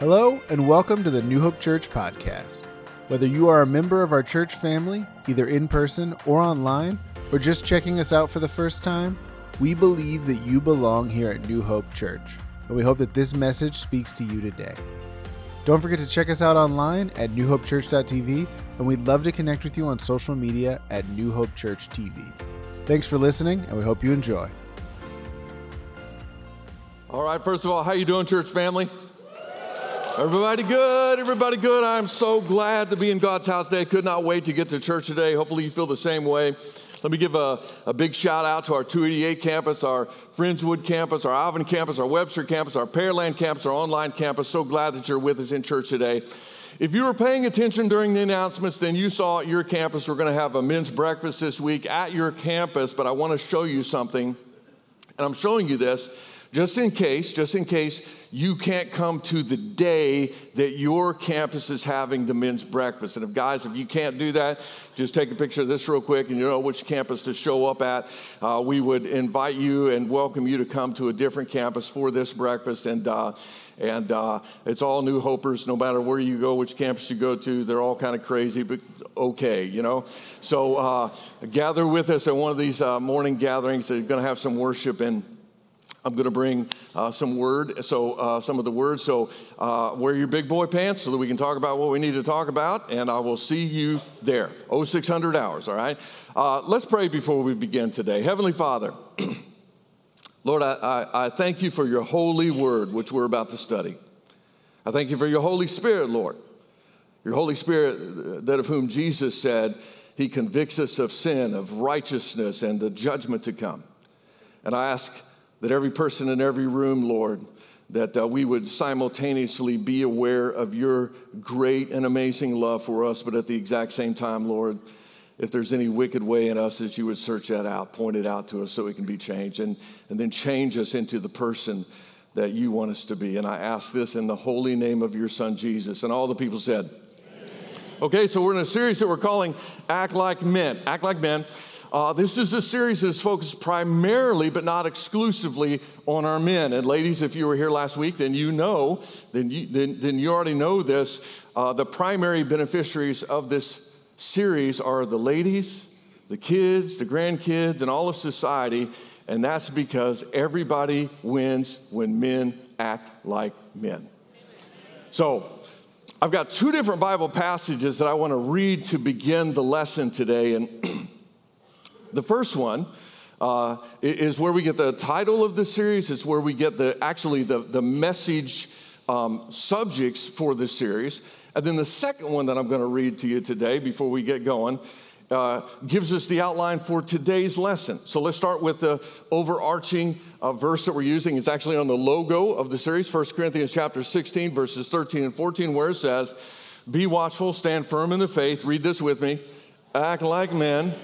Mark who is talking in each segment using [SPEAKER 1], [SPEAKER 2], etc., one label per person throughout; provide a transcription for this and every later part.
[SPEAKER 1] Hello, and welcome to the New Hope Church podcast. Whether you are a member of our church family, either in person or online, or just checking us out for the first time, we believe that you belong here at New Hope Church, and we hope that this message speaks to you today. Don't forget to check us out online at newhopechurch.tv, and we'd love to connect with you on social media at New Hope Church TV. Thanks for listening, and we hope you enjoy.
[SPEAKER 2] All right, first of all, how you doing, church family? Everybody good, everybody good. I'm so glad to be in God's house today. Could not wait to get to church today. Hopefully you feel the same way. Let me give a, a big shout out to our 288 campus, our Friendswood campus, our Alvin campus, our Webster campus, our Pearland campus, our online campus. So glad that you're with us in church today. If you were paying attention during the announcements, then you saw at your campus we're going to have a men's breakfast this week at your campus. But I want to show you something, and I'm showing you this just in case, just in case you can't come to the day that your campus is having the men's breakfast. And if guys, if you can't do that, just take a picture of this real quick and you know which campus to show up at. Uh, we would invite you and welcome you to come to a different campus for this breakfast. And uh, and uh, it's all new hopers, no matter where you go, which campus you go to. They're all kind of crazy, but okay, you know. So uh, gather with us at one of these uh, morning gatherings. They're going to have some worship and I'm going to bring uh, some word, so uh, some of the words. So uh, wear your big boy pants so that we can talk about what we need to talk about, and I will see you there. 0600 hours, all right? Uh, let's pray before we begin today. Heavenly Father, Lord, I, I, I thank you for your holy word, which we're about to study. I thank you for your Holy Spirit, Lord. Your Holy Spirit, that of whom Jesus said, He convicts us of sin, of righteousness, and the judgment to come. And I ask, that every person in every room, Lord, that uh, we would simultaneously be aware of your great and amazing love for us, but at the exact same time, Lord, if there's any wicked way in us, that you would search that out, point it out to us so we can be changed, and, and then change us into the person that you want us to be. And I ask this in the holy name of your son, Jesus. And all the people said, Okay, so we're in a series that we're calling Act Like Men. Act Like Men. Uh, this is a series that's focused primarily, but not exclusively, on our men. And ladies, if you were here last week, then you know, then you, then, then you already know this. Uh, the primary beneficiaries of this series are the ladies, the kids, the grandkids, and all of society. And that's because everybody wins when men act like men. So, I've got two different Bible passages that I want to read to begin the lesson today. And The first one uh, is where we get the title of the series. It's where we get the actually the, the message um, subjects for the series. And then the second one that I'm going to read to you today before we get going uh, gives us the outline for today's lesson. So let's start with the overarching uh, verse that we're using. It's actually on the logo of the series, 1 Corinthians chapter 16, verses 13 and 14, where it says, Be watchful, stand firm in the faith. Read this with me. Act like men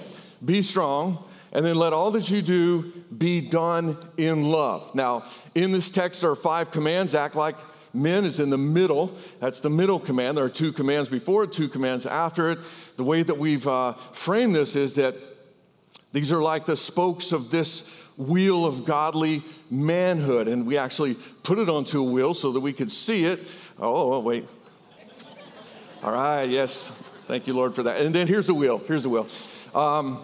[SPEAKER 2] be strong, and then let all that you do be done in love. Now, in this text, there are five commands. Act like men is in the middle. That's the middle command. There are two commands before it, two commands after it. The way that we've uh, framed this is that these are like the spokes of this wheel of godly manhood. And we actually put it onto a wheel so that we could see it. Oh, oh wait. All right, yes. Thank you, Lord, for that. And then here's the wheel. Here's the wheel. Um,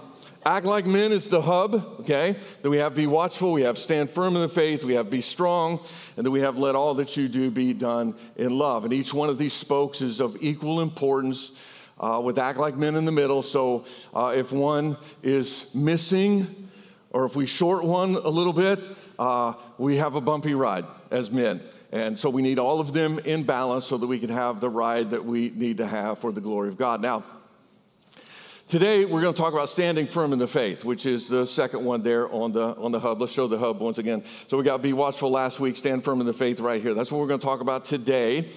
[SPEAKER 2] Act like men is the hub, okay? That we have be watchful, we have stand firm in the faith, we have be strong, and that we have let all that you do be done in love. And each one of these spokes is of equal importance uh, with act like men in the middle. So uh, if one is missing, or if we short one a little bit, uh, we have a bumpy ride as men. And so we need all of them in balance so that we can have the ride that we need to have for the glory of God. Now, Today, we're going to talk about standing firm in the faith, which is the second one there on the, on the hub. Let's show the hub once again. So, we got be watchful last week, stand firm in the faith right here. That's what we're going to talk about today.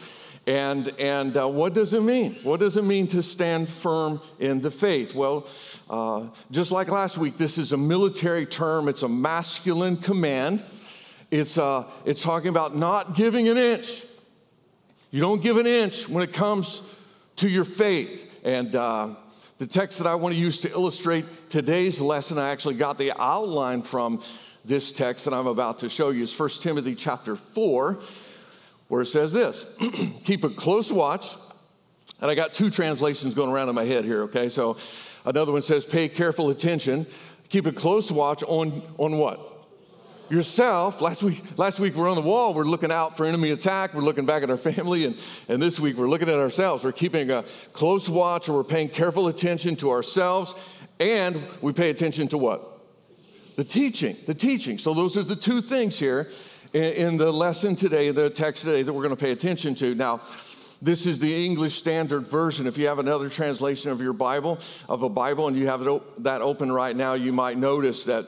[SPEAKER 2] And, and uh, what does it mean? What does it mean to stand firm in the faith? Well, uh, just like last week, this is a military term, it's a masculine command. It's, uh, it's talking about not giving an inch. You don't give an inch when it comes to your faith. And uh, the text that I want to use to illustrate today's lesson, I actually got the outline from this text that I'm about to show you is 1 Timothy chapter 4. where it says this Keep a close watch. And I got two translations going around in my head here, okay? So another one says, Pay careful attention. Keep a close watch on, on what? Yourself. Last week, last week we're on the wall. We're looking out for enemy attack. We're looking back at our family, and, and this week we're looking at ourselves. We're keeping a close watch, or we're paying careful attention to ourselves, and we pay attention to what? The teaching. The teaching. So those are the two things here in, in the lesson today, the text today that we're going to pay attention to. Now. This is the English Standard Version. If you have another translation of your Bible, of a Bible, and you have that open right now, you might notice that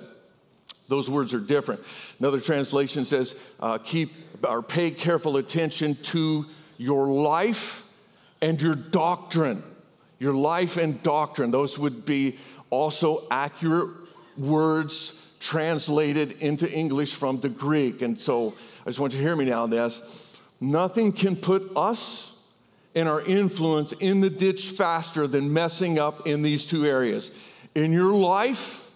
[SPEAKER 2] those words are different. Another translation says, uh, keep or pay careful attention to your life and your doctrine. Your life and doctrine. Those would be also accurate words translated into English from the Greek. And so I just want you to hear me now on this. Nothing can put us and our influence in the ditch faster than messing up in these two areas in your life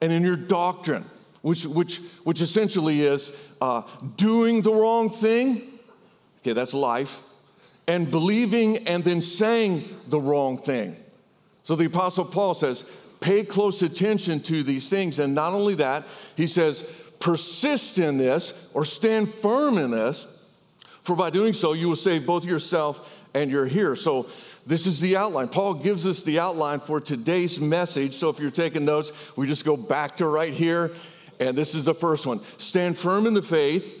[SPEAKER 2] and in your doctrine which, which, which essentially is uh, doing the wrong thing. Okay, that's life. And believing and then saying the wrong thing. So the Apostle Paul says, pay close attention to these things. And not only that, he says, persist in this or stand firm in this, for by doing so, you will save both yourself and your hearer. So this is the outline. Paul gives us the outline for today's message. So if you're taking notes, we just go back to right here and this is the first one stand firm in the faith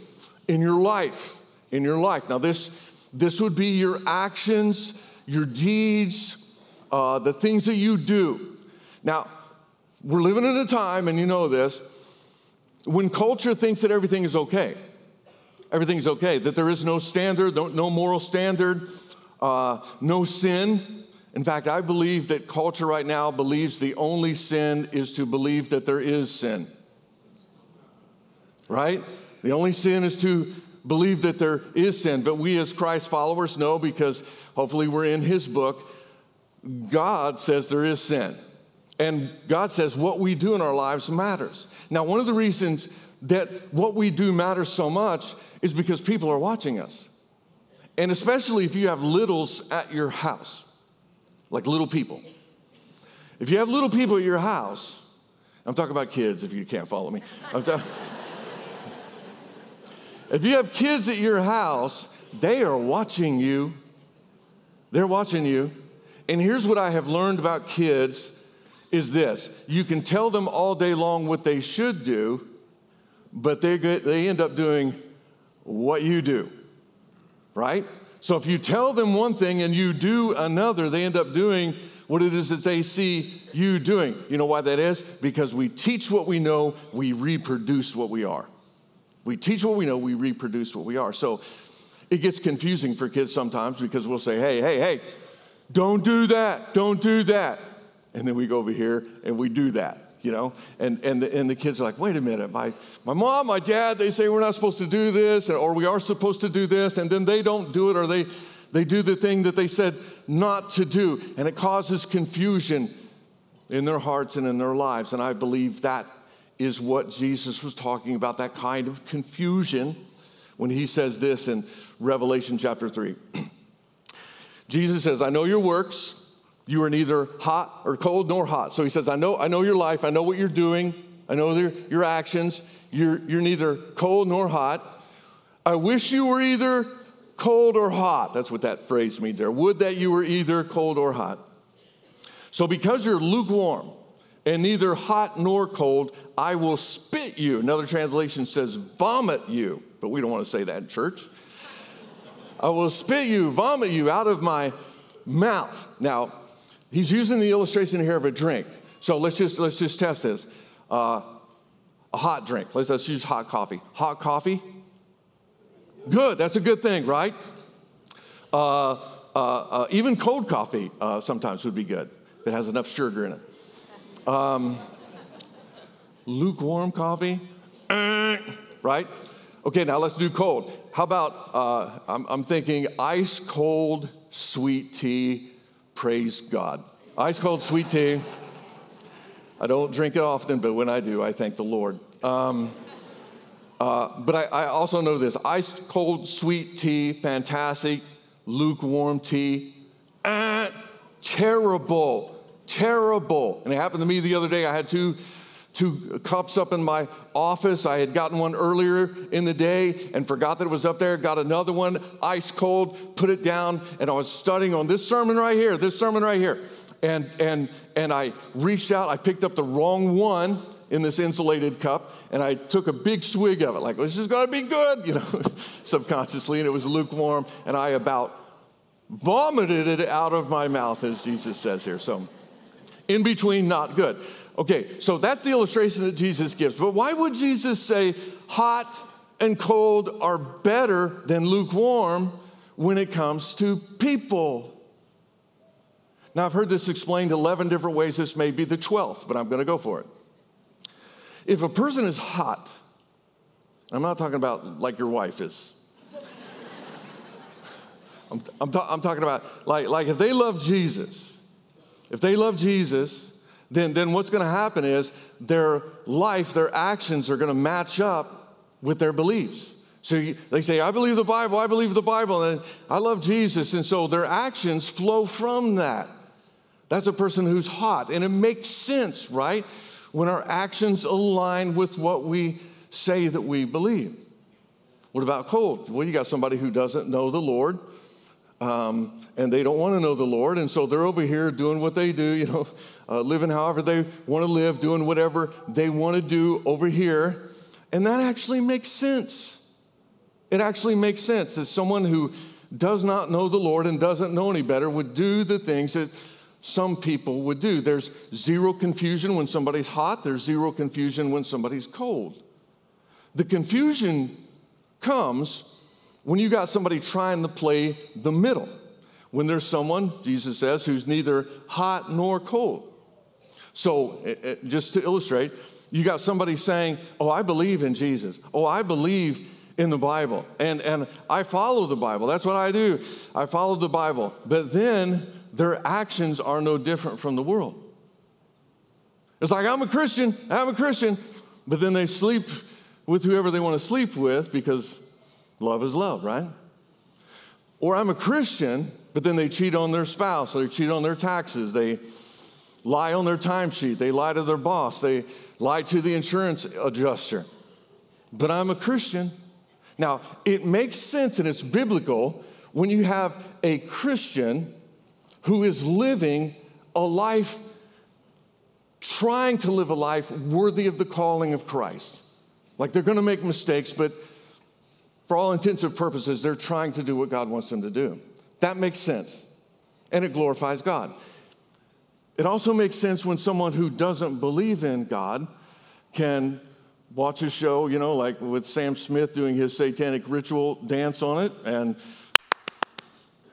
[SPEAKER 2] in your life. In your life. Now, this, this would be your actions, your deeds, uh, the things that you do. Now, we're living in a time, and you know this, when culture thinks that everything is okay. Everything's okay, that there is no standard, no, no moral standard, uh, no sin. In fact, I believe that culture right now believes the only sin is to believe that there is sin right? The only sin is to believe that there is sin. But we, as Christ followers, know because hopefully we're in His book, God says there is sin. And God says what we do in our lives matters. Now, one of the reasons that what we do matters so much is because people are watching us. And especially if you have littles at your house, like little people. If you have little people at your house, I'm talking about kids if you can't follow me. If you have kids at your house, they are watching you. They're watching you. And here's what I have learned about kids is this. You can tell them all day long what they should do, but they, they end up doing what you do, right? So if you tell them one thing and you do another, they end up doing what it is that they see you doing. You know why that is? Because we teach what we know, we reproduce what we are. We teach what we know, we reproduce what we are. So it gets confusing for kids sometimes because we'll say, hey, hey, hey, don't do that, don't do that. And then we go over here and we do that, you know? And, and, the, and the kids are like, wait a minute, my, my mom, my dad, they say we're not supposed to do this or we are supposed to do this, and then they don't do it or they, they do the thing that they said not to do. And it causes confusion in their hearts and in their lives. And I believe that is what Jesus was talking about, that kind of confusion when he says this in Revelation chapter 3. Jesus says, I know your works. You are neither hot or cold nor hot. So he says, I know, I know your life. I know what you're doing. I know your, your actions. You're, you're neither cold nor hot. I wish you were either cold or hot. That's what that phrase means there. Would that you were either cold or hot. So because you're lukewarm, and neither hot nor cold, I will spit you. Another translation says vomit you, but we don't want to say that in church. I will spit you, vomit you out of my mouth. Now, he's using the illustration here of a drink. So let's just let's just test this. Uh, a hot drink. Let's, let's use hot coffee. Hot coffee. Good. That's a good thing, right? Uh, uh, uh even cold coffee uh, sometimes would be good if it has enough sugar in it. Um, lukewarm coffee, right? Okay, now let's do cold. How about, uh, I'm, I'm thinking ice cold sweet tea, praise God. Ice cold sweet tea. I don't drink it often, but when I do, I thank the Lord. Um, Uh, but I, I also know this ice cold sweet tea, fantastic. Lukewarm tea, ah, terrible, terrible. And it happened to me the other day. I had two two cups up in my office. I had gotten one earlier in the day and forgot that it was up there. Got another one, ice cold, put it down, and I was studying on this sermon right here, this sermon right here. And and and I reached out, I picked up the wrong one in this insulated cup, and I took a big swig of it, like this is gonna be good, you know, subconsciously, and it was lukewarm, and I about vomited it out of my mouth, as Jesus says here. So in between, not good. Okay, so that's the illustration that Jesus gives. But why would Jesus say hot and cold are better than lukewarm when it comes to people? Now, I've heard this explained 11 different ways. This may be the 12th, but I'm going to go for it. If a person is hot, I'm not talking about like your wife is. I'm, I'm, ta- I'm talking about like, like if they love Jesus, if they love Jesus, then, then what's going to happen is their life, their actions are going to match up with their beliefs. So you, they say, I believe the Bible, I believe the Bible, and I love Jesus. And so their actions flow from that. That's a person who's hot. And it makes sense, right? When our actions align with what we say that we believe. What about cold? Well, you got somebody who doesn't know the Lord um, and they don't want to know the Lord, and so they're over here doing what they do, you know, uh, living however they want to live, doing whatever they want to do over here. And that actually makes sense. It actually makes sense that someone who does not know the Lord and doesn't know any better would do the things that some people would do. There's zero confusion when somebody's hot, there's zero confusion when somebody's cold. The confusion comes when you got somebody trying to play the middle, when there's someone, Jesus says, who's neither hot nor cold. So, it, it, just to illustrate, you got somebody saying, Oh, I believe in Jesus. Oh, I believe in the Bible. And, and I follow the Bible. That's what I do. I follow the Bible. But then their actions are no different from the world. It's like, I'm a Christian, I'm a Christian. But then they sleep with whoever they want to sleep with because Love is love, right? Or I'm a Christian, but then they cheat on their spouse, they cheat on their taxes, they lie on their timesheet, they lie to their boss, they lie to the insurance adjuster. But I'm a Christian. Now, it makes sense and it's biblical when you have a Christian who is living a life, trying to live a life worthy of the calling of Christ. Like they're gonna make mistakes, but for all intensive purposes, they're trying to do what God wants them to do. That makes sense. And it glorifies God. It also makes sense when someone who doesn't believe in God can watch a show, you know, like with Sam Smith doing his satanic ritual dance on it. And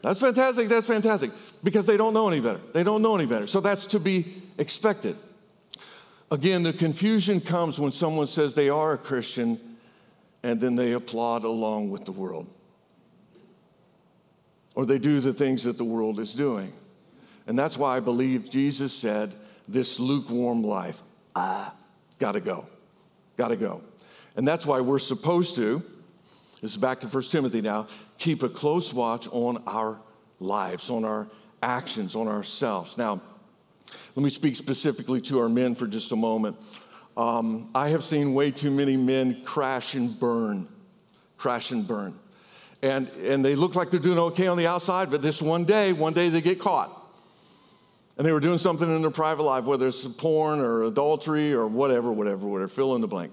[SPEAKER 2] that's fantastic. That's fantastic. Because they don't know any better. They don't know any better. So that's to be expected. Again, the confusion comes when someone says they are a Christian and then they applaud along with the world. Or they do the things that the world is doing. And that's why I believe Jesus said, This lukewarm life, ah, gotta go, gotta go. And that's why we're supposed to, this is back to 1 Timothy now, keep a close watch on our lives, on our actions, on ourselves. Now, let me speak specifically to our men for just a moment. Um, I have seen way too many men crash and burn, crash and burn. And, and they look like they're doing okay on the outside, but this one day, one day they get caught. And they were doing something in their private life, whether it's porn or adultery or whatever, whatever, whatever, fill in the blank.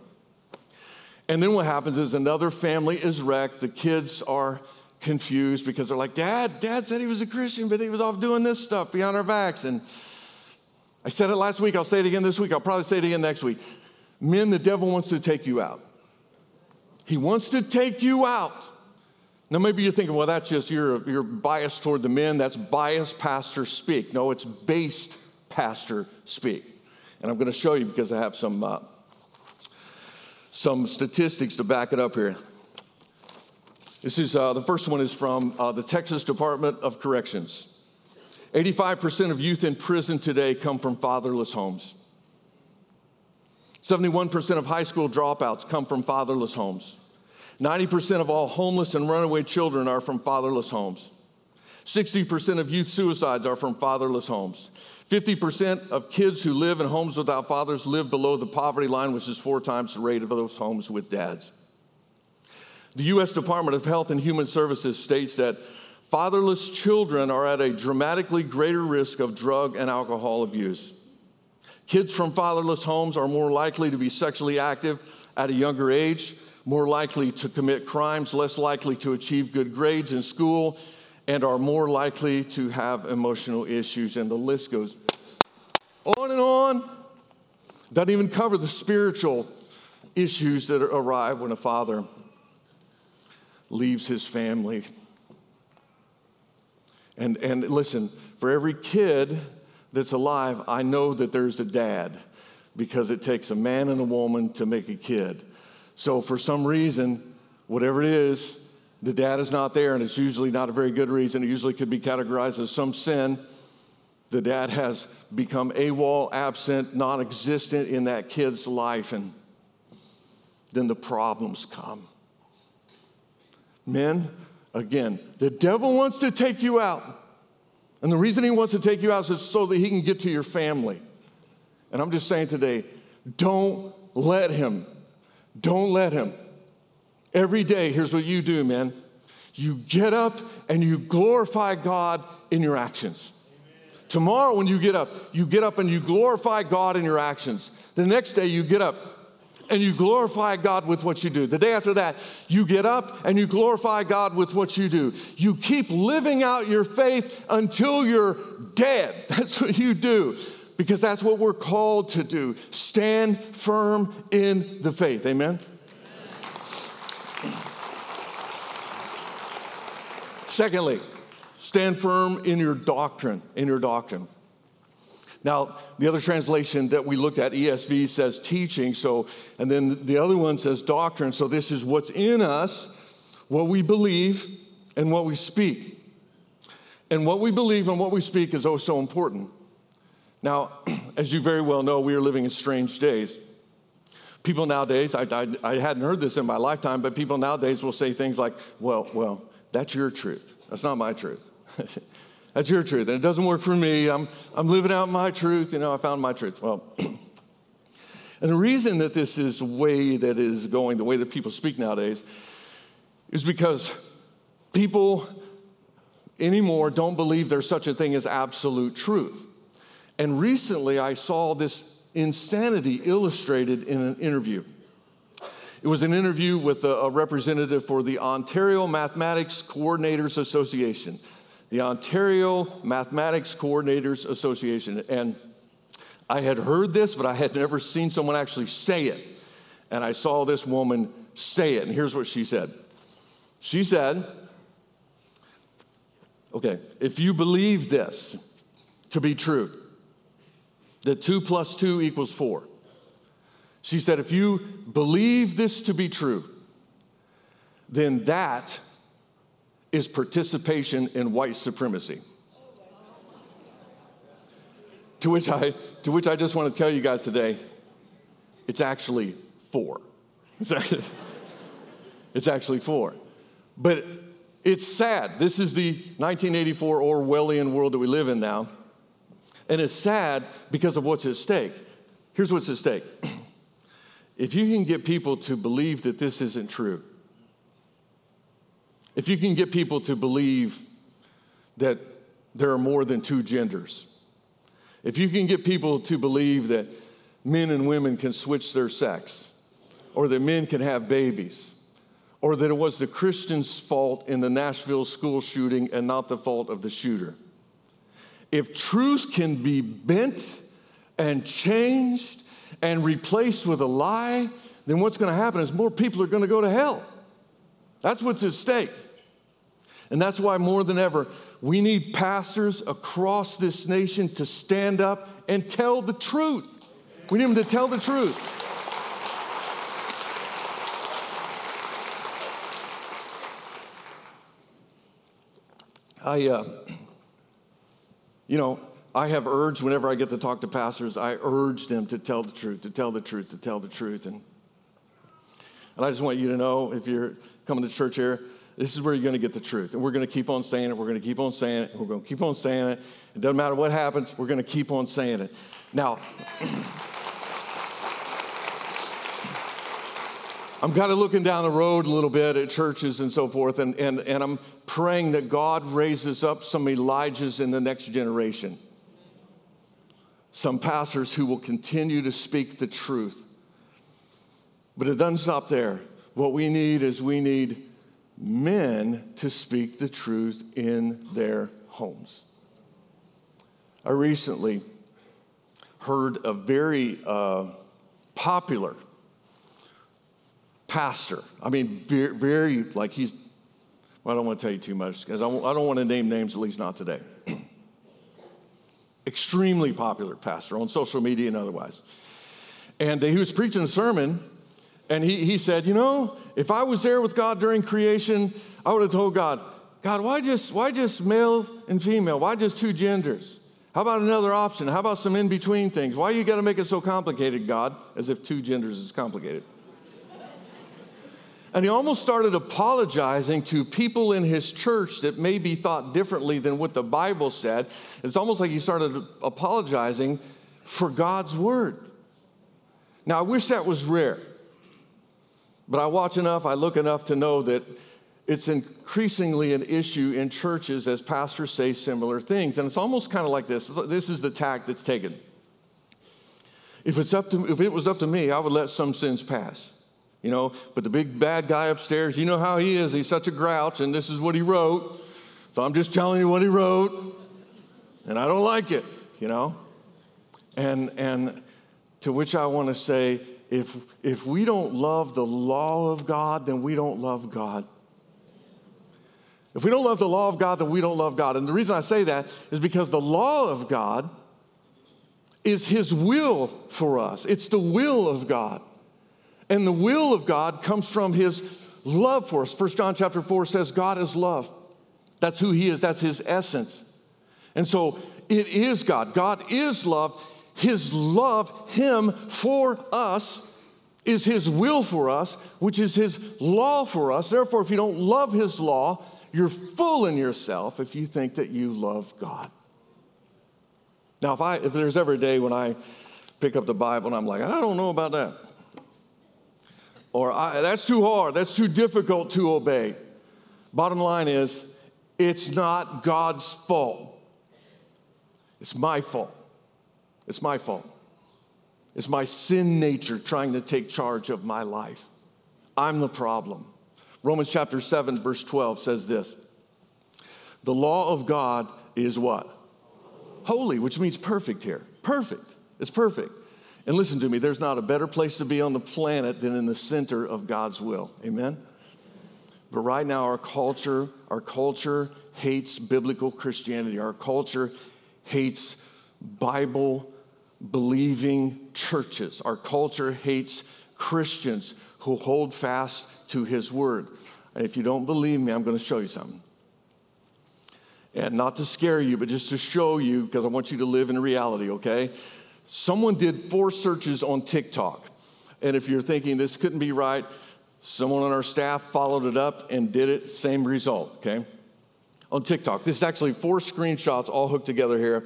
[SPEAKER 2] And then what happens is another family is wrecked. The kids are confused because they're like, Dad, Dad said he was a Christian, but he was off doing this stuff behind our backs. And I said it last week, I'll say it again this week, I'll probably say it again next week. Men, the devil wants to take you out. He wants to take you out. Now, maybe you're thinking, well, that's just you're, you're biased toward the men. That's biased pastor speak. No, it's based pastor speak. And I'm going to show you because I have some, uh, some statistics to back it up here. This is uh, the first one is from uh, the Texas Department of Corrections. 85% of youth in prison today come from fatherless homes. 71% of high school dropouts come from fatherless homes. 90% of all homeless and runaway children are from fatherless homes. 60% of youth suicides are from fatherless homes. 50% of kids who live in homes without fathers live below the poverty line, which is four times the rate of those homes with dads. The U.S. Department of Health and Human Services states that fatherless children are at a dramatically greater risk of drug and alcohol abuse. Kids from fatherless homes are more likely to be sexually active at a younger age, more likely to commit crimes, less likely to achieve good grades in school, and are more likely to have emotional issues. And the list goes on and on. Doesn't even cover the spiritual issues that arrive when a father leaves his family. And, and listen, for every kid that's alive, I know that there's a dad because it takes a man and a woman to make a kid. So, for some reason, whatever it is, the dad is not there, and it's usually not a very good reason. It usually could be categorized as some sin. The dad has become AWOL, absent, non existent in that kid's life, and then the problems come. Men, again, the devil wants to take you out. And the reason he wants to take you out is so that he can get to your family. And I'm just saying today, don't let him. Don't let him. Every day, here's what you do, man. You get up and you glorify God in your actions. Tomorrow, when you get up, you get up and you glorify God in your actions. The next day, you get up and you glorify God with what you do. The day after that, you get up and you glorify God with what you do. You keep living out your faith until you're dead. That's what you do because that's what we're called to do. Stand firm in the faith. Amen. Secondly, stand firm in your doctrine, in your doctrine. Now, the other translation that we looked at, ESV, says teaching, so, and then the other one says doctrine. So, this is what's in us, what we believe, and what we speak. And what we believe and what we speak is oh so important. Now, as you very well know, we are living in strange days. People nowadays, I, I, I hadn't heard this in my lifetime, but people nowadays will say things like, well, well, that's your truth. That's not my truth. That's your truth. And it doesn't work for me. I'm, I'm living out my truth. You know, I found my truth. Well, and the reason that this is the way that is going, the way that people speak nowadays, is because people anymore don't believe there's such a thing as absolute truth. And recently I saw this insanity illustrated in an interview. It was an interview with a, a representative for the Ontario Mathematics Coordinators Association the Ontario Mathematics Coordinators Association. And I had heard this, but I had never seen someone actually say it. And I saw this woman say it. And here's what she said She said, Okay, if you believe this to be true, that two plus two equals four, she said, if you believe this to be true, then that is participation in white supremacy. To which I, to which I just want to tell you guys today, it's actually four. It's actually, it's actually four. But it's sad. This is the 1984 Orwellian world that we live in now. And it's sad because of what's at stake. Here's what's at stake. If you can get people to believe that this isn't true, if you can get people to believe that there are more than two genders, if you can get people to believe that men and women can switch their sex, or that men can have babies, or that it was the Christian's fault in the Nashville school shooting and not the fault of the shooter. If truth can be bent and changed and replaced with a lie, then what's going to happen is more people are going to go to hell. That's what's at stake. And that's why, more than ever, we need pastors across this nation to stand up and tell the truth. We need them to tell the truth. I, uh, you know, I have urged whenever I get to talk to pastors, I urge them to tell the truth, to tell the truth, to tell the truth. And, and I just want you to know if you're coming to church here, this is where you're going to get the truth. And we're going to keep on saying it. We're going to keep on saying it. We're going to keep on saying it. It doesn't matter what happens, we're going to keep on saying it. Now, I'm kind of looking down the road a little bit at churches and so forth, and, and, and I'm praying that God raises up some Elijahs in the next generation. Some pastors who will continue to speak the truth. But it doesn't stop there. What we need is we need men to speak the truth in their homes. I recently heard a very uh, popular pastor. I mean, very, very, like he's, well, I don't want to tell you too much because I, I don't want to name names, at least not today. Extremely popular pastor on social media and otherwise. And he was preaching a sermon and he, he said, You know, if I was there with God during creation, I would have told God, God, why just, why just male and female? Why just two genders? How about another option? How about some in between things? Why you got to make it so complicated, God? As if two genders is complicated. And he almost started apologizing to people in his church that maybe thought differently than what the Bible said. It's almost like he started apologizing for God's word. Now, I wish that was rare. But I watch enough, I look enough to know that it's increasingly an issue in churches as pastors say similar things. And it's almost kind of like this this is the tack that's taken. If, it's up to, if it was up to me, I would let some sins pass. You know, but the big bad guy upstairs, you know how he is. He's such a grouch, and this is what he wrote. So I'm just telling you what he wrote, and I don't like it, you know? And, and to which I want to say, if, if we don't love the law of God, then we don't love God. If we don't love the law of God, then we don't love God. And the reason I say that is because the law of God is His will for us, it's the will of God. And the will of God comes from His love for us. First John chapter 4 says, God is love. That's who He is, that's His essence. And so it is God. God is love. His love, Him for us, is His will for us, which is His law for us. Therefore, if you don't love His law, you're fooling yourself if you think that you love God. Now, if, I, if there's ever a day when I pick up the Bible and I'm like, I don't know about that, or that's too hard, that's too difficult to obey, bottom line is, it's not God's fault. It's my fault. It's my fault. It's my sin nature trying to take charge of my life. I'm the problem. Romans chapter 7, verse 12 says this The law of God is what? Holy, which means perfect here. Perfect. It's perfect. And listen to me, there's not a better place to be on the planet than in the center of God's will. Amen? But right now, our culture, our culture hates biblical Christianity. Our culture hates Bible believing churches. Our culture hates Christians who hold fast to his word. And if you don't believe me, I'm going to show you something. And not to scare you, but just to show you, because I want you to live in reality, okay? Someone did four searches on TikTok. And if you're thinking this couldn't be right, someone on our staff followed it up and did it, same result, okay? On TikTok. This is actually four screenshots all hooked together here.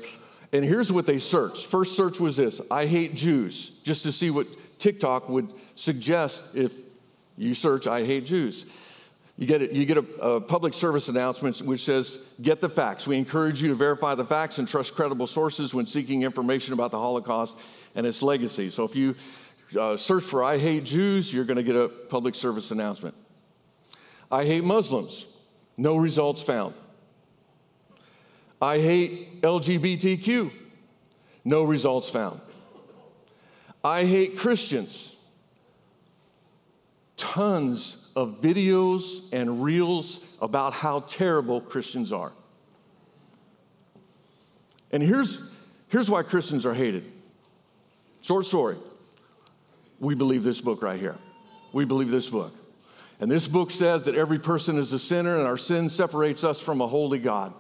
[SPEAKER 2] And here's what they searched. First search was this I hate Jews, just to see what TikTok would suggest if you search I hate Jews. You get, a, you get a, a, public service announcement which says, Get the facts. We encourage you to verify the facts and trust credible sources when seeking information about the Holocaust and its legacy. So if you uh, search for I hate Jews, you're going to get a public service announcement. I hate Muslims. No results found. I hate LGBTQ. No results found. I hate Christians. Tons of videos and reels about how terrible Christians are. And here's, here's why Christians are hated. Short story. We believe this book right here. We believe this book. And this book says that every person is a sinner and our sin separates us from a holy God.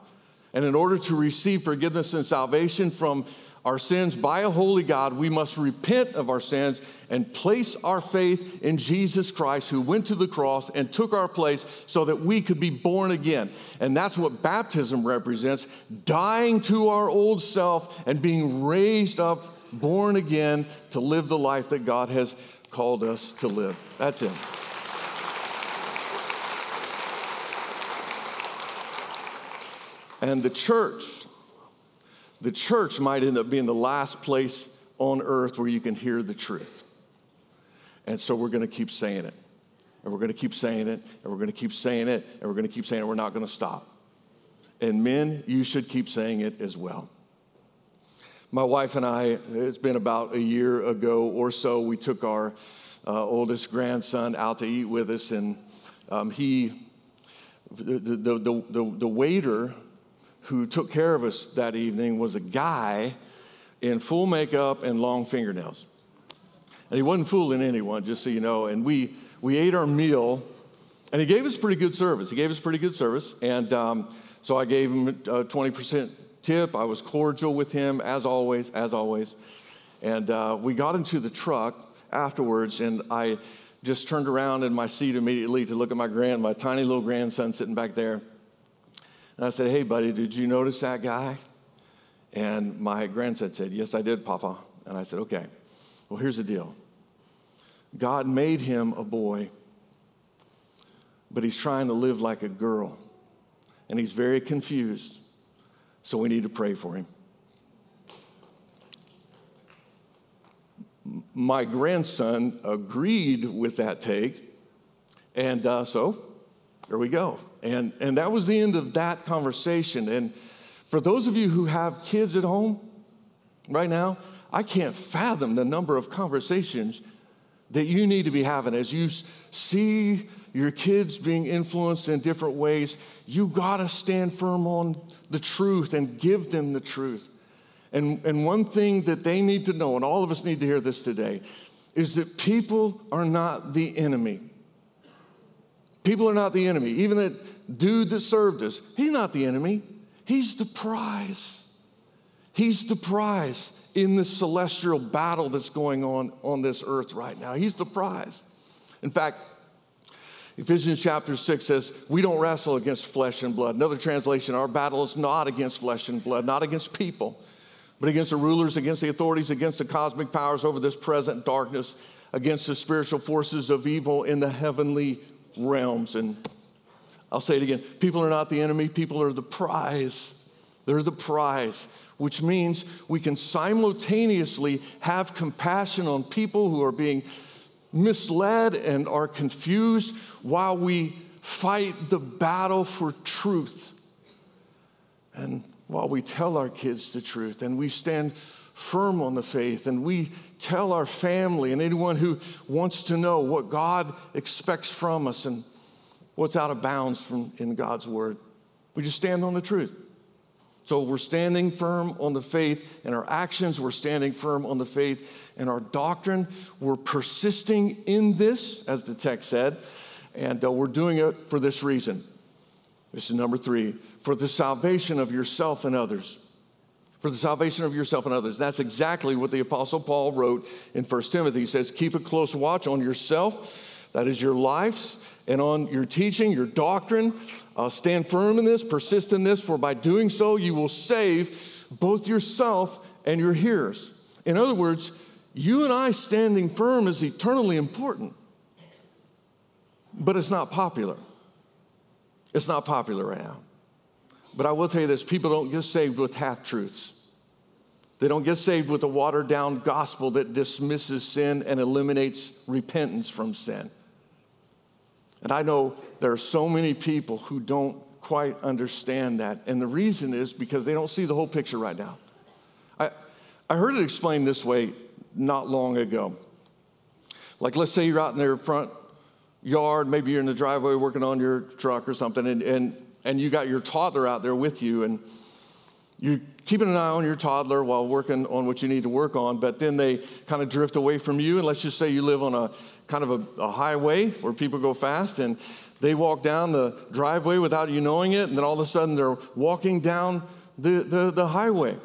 [SPEAKER 2] And in order to receive forgiveness and salvation from our sins by a holy God, we must repent of our sins and place our faith in Jesus Christ, who went to the cross and took our place so that we could be born again. And that's what baptism represents dying to our old self and being raised up, born again to live the life that God has called us to live. That's it. And the church the church might end up being the last place on earth where you can hear the truth. And so we're going to keep saying it. And we're going to keep saying it. And we're going to keep saying it. And we're going to keep saying it. We're not going to stop. And men, you should keep saying it as well. My wife and I, it's been about a year ago or so, we took our uh, oldest grandson out to eat with us. And um, he, the, the, the, the, the waiter who took care of us that evening was a guy in full makeup and long fingernails. And he wasn't fooling anyone, just so you know. And we, we ate our meal, and he gave us pretty good service. He gave us pretty good service. And um, so I gave him a 20% tip. I was cordial with him, as always, as always. And uh, we got into the truck afterwards, and I just turned around in my seat immediately to look at my grand, my tiny little grandson sitting back there. And I said, Hey, buddy, did you notice that guy? And my grandson said, Yes, I did, Papa. And I said, Okay, well, here's the deal God made him a boy, but he's trying to live like a girl. And he's very confused. So we need to pray for him. My grandson agreed with that take. And uh, so there we go. And, and that was the end of that conversation. And for those of you who have kids at home right now, I can't fathom the number of conversations that you need to be having as you see your kids being influenced in different ways. You got to stand firm on the truth and give them the truth. And, and one thing that they need to know, and all of us need to hear this today, is that people are not the enemy. People are not the enemy. Even that dude that served us, he's not the enemy. He's the prize. He's the prize in this celestial battle that's going on on this earth right now. He's the prize. In fact, Ephesians chapter 6 says, We don't wrestle against flesh and blood. Another translation, our battle is not against flesh and blood, not against people, but against the rulers, against the authorities, against the cosmic powers over this present darkness, against the spiritual forces of evil in the heavenly realms. And I'll say it again people are not the enemy, people are the prize. They're the prize, which means we can simultaneously have compassion on people who are being misled and are confused while we fight the battle for truth. And while we tell our kids the truth and we stand firm on the faith and we tell our family and anyone who wants to know what God expects from us and what's out of bounds from in God's word. We just stand on the truth. So we're standing firm on the faith in our actions, we're standing firm on the faith in our doctrine. We're persisting in this, as the text said, and uh, we're doing it for this reason. This is number three for the salvation of yourself and others for the salvation of yourself and others. That's exactly what the Apostle Paul wrote in 1 Timothy. He says, Keep a close watch on yourself, that is your lives, and on your teaching, your doctrine. Uh, stand firm in this, persist in this, for by doing so, you will save both yourself and your hearers. In other words, you and I standing firm is eternally important, but it's not popular. It's not popular right now. But I will tell you this people don't get saved with half truths. They don't get saved with a watered down gospel that dismisses sin and eliminates repentance from sin. And I know there are so many people who don't quite understand that. And the reason is because they don't see the whole picture right now. I, I heard it explained this way not long ago. Like, let's say you're out in their front yard, maybe you're in the driveway working on your truck or something, and, and and you got your toddler out there with you, and you're keeping an eye on your toddler while working on what you need to work on, but then they kind of drift away from you. And let's just say you live on a kind of a, a, highway where people go fast and they walk down the driveway without you knowing it, and then all of a sudden they're walking down the, the, the highway.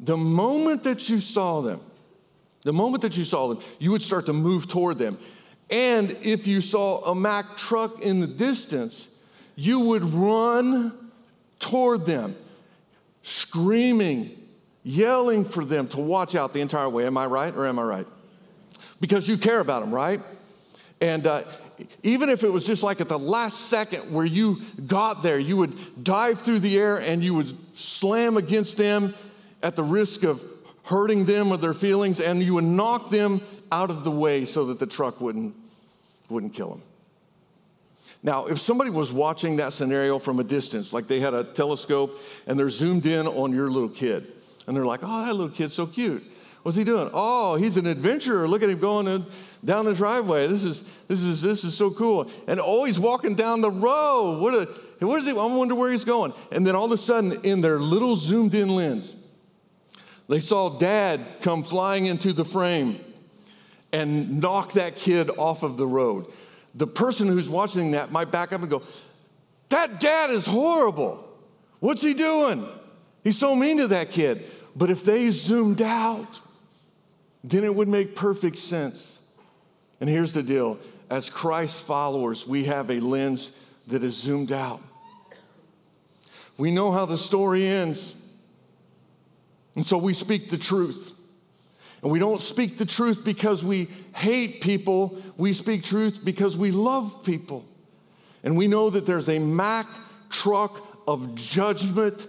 [SPEAKER 2] The moment that you saw them, the moment that you saw them, you would start to move toward them. And if you saw a Mack truck in the distance, you would run toward them screaming, yelling for them to watch out the entire way. Am I right or am I right? Because you care about them, right? And uh, even if it was just like at the last second where you got there, you would dive through the air and you would slam against them at the risk of hurting them or their feelings, and you would knock them out of the way so that the truck wouldn't, wouldn't kill them. Now, if somebody was watching that scenario from a distance, like they had a telescope and they're zoomed in on your little kid, and they're like, oh, that little kid's so cute. What's he doing? Oh, he's an adventurer. Look at him going down the driveway. This is, this is, this is so cool. And oh, he's walking down the road. What, a, what is he? I wonder where he's going. And then all of a sudden, in their little zoomed in lens, they saw dad come flying into the frame and knock that kid off of the road the person who's watching that might back up and go, That dad is horrible. What's he doing? He's so mean to that kid. But if they zoomed out, then it would make perfect sense. And here's the deal as Christ followers, we have a lens that is zoomed out. We know how the story ends. And so we speak the truth. And we don't speak the truth because we hate people, we speak truth because we love people. And we know that there's a Mack truck of judgment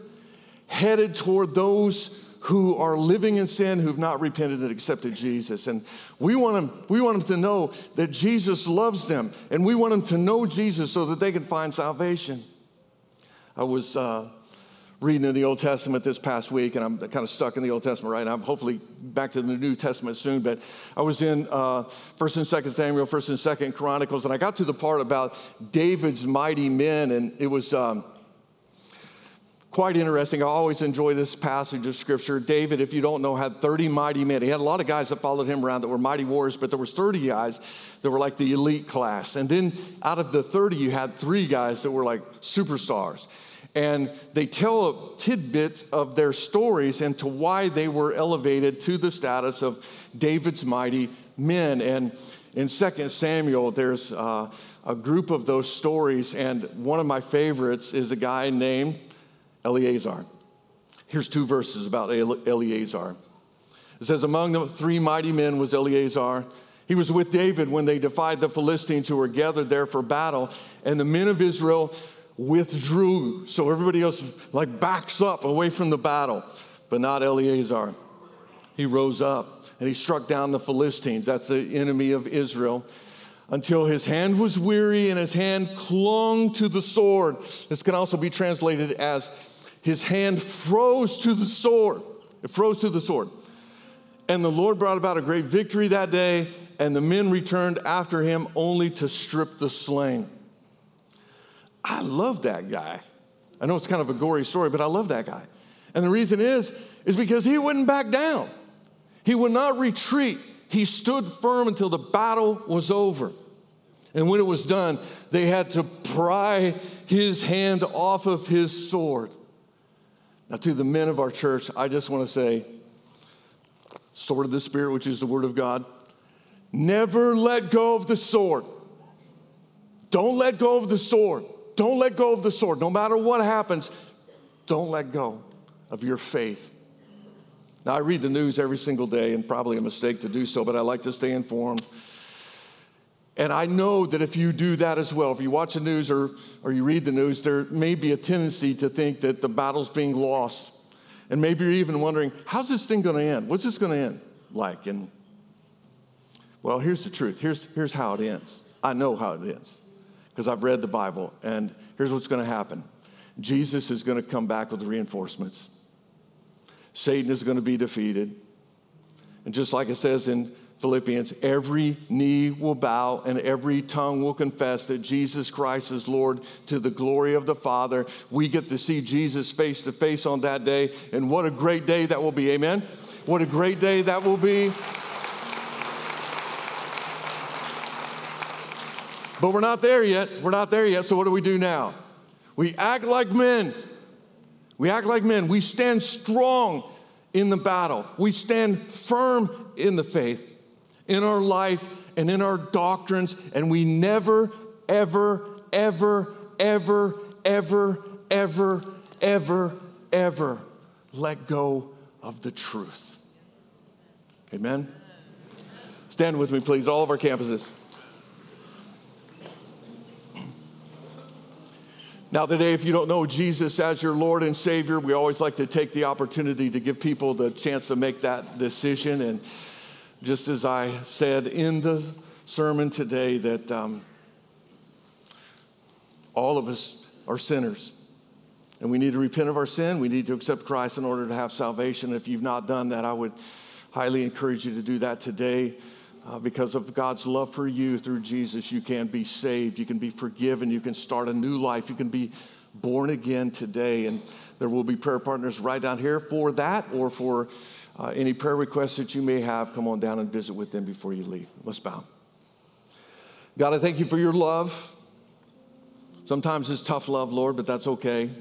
[SPEAKER 2] headed toward those who are living in sin who've not repented and accepted Jesus. And we want them, we want them to know that Jesus loves them. And we want them to know Jesus so that they can find salvation. I was uh, reading in the Old Testament this past week, and I'm kind of stuck in the Old Testament right now. I'm hopefully back to the New Testament soon, but I was in uh, First and Second Samuel, First and Second Chronicles, and I got to the part about David's mighty men, and it was. Um, quite interesting. I always enjoy this passage of scripture. David, if you don't know, had 30 mighty men. He had a lot of guys that followed him around that were mighty warriors, but there was 30 guys that were like the elite class. And then out of the 30, you had three guys that were like superstars and they tell a tidbit of their stories and to why they were elevated to the status of David's mighty men. And in 2 Samuel, there's uh, a group of those stories, and one of my favorites is a guy named Eleazar. Here's two verses about Eleazar. It says, Among the three mighty men was Eleazar. He was with David when they defied the Philistines who were gathered there for battle, and the men of Israel withdrew. So everybody else like backs up away from the battle, but not Eleazar. He rose up and he struck down the Philistines. That's the enemy of Israel. Until his hand was weary and his hand clung to the sword. This can also be translated as his hand froze to the sword. It froze to the sword. And the Lord brought about a great victory that day, and the men returned after him only to strip the slain. I love that guy. I know it's kind of a gory story, but I love that guy. And the reason is, is because he wouldn't back down. He would not retreat. He stood firm until the battle was over. And when it was done, they had to pry his hand off of his sword. Now, to the men of our church, I just want to say, sword of the Spirit, which is the Word of God, never let go of the sword. Don't let go of the sword. Don't let go of the sword. No matter what happens, don't let go of your faith. Now, I read the news every single day, and probably a mistake to do so, but I like to stay informed. And I know that if you do that as well, if you watch the news or, or you read the news, there may be a tendency to think that the battle's being lost. And maybe you're even wondering, how's this thing going to end? What's this going to end like? And well, here's the truth. Here's, here's how it ends. I know how it ends because I've read the Bible, and here's what's going to happen Jesus is going to come back with reinforcements, Satan is going to be defeated. And just like it says in Philippians, every knee will bow and every tongue will confess that Jesus Christ is Lord to the glory of the Father. We get to see Jesus face to face on that day, and what a great day that will be. Amen. What a great day that will be. But we're not there yet. We're not there yet. So, what do we do now? We act like men. We act like men. We stand strong in the battle. We stand firm in the faith, in our life, and in our doctrines, and we never, ever, ever, ever, ever, ever, ever, ever let go of the truth. Amen? Stand with me, please, all of our campuses. Now, today, if you don't know Jesus as your Lord and Savior, we always like to take the opportunity to give people the chance to make that decision. And just as I said in the sermon today, that um, all of us are sinners. And we need to repent of our sin. We need to accept Christ in order to have salvation. If you've not done that, I would highly encourage you to do that today. Uh, because of God's love for you through Jesus, you can be saved, you can be forgiven, you can start a new life, you can be born again today. And there will be prayer partners right down here for that or for uh, any prayer requests that you may have. Come on down and visit with them before you leave. Let's bow. God, I thank you for your love. Sometimes it's tough love, Lord, but that's okay.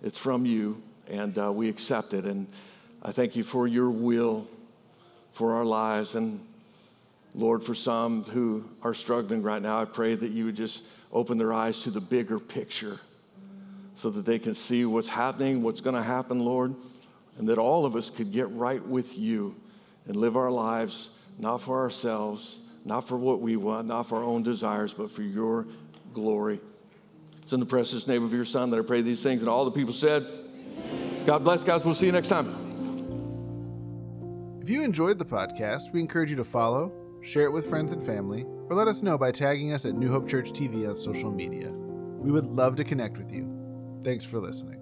[SPEAKER 2] It's from you, and uh, we accept it. And I thank you for your will for our lives. And Lord, for some who are struggling right now, I pray that you would just open their eyes to the bigger picture so that they can see what's happening, what's going to happen, Lord, and that all of us could get right with you and live our lives not for ourselves, not for what we want, not for our own desires, but for your glory. It's in the precious name of your Son that I pray these things. And all the people said, God bless, guys. We'll see you next time.
[SPEAKER 1] If you enjoyed the podcast, we encourage you to follow share it with friends and family, or let us know by tagging us at New Hope Church TV on social media. We would love to connect with you. Thanks for listening.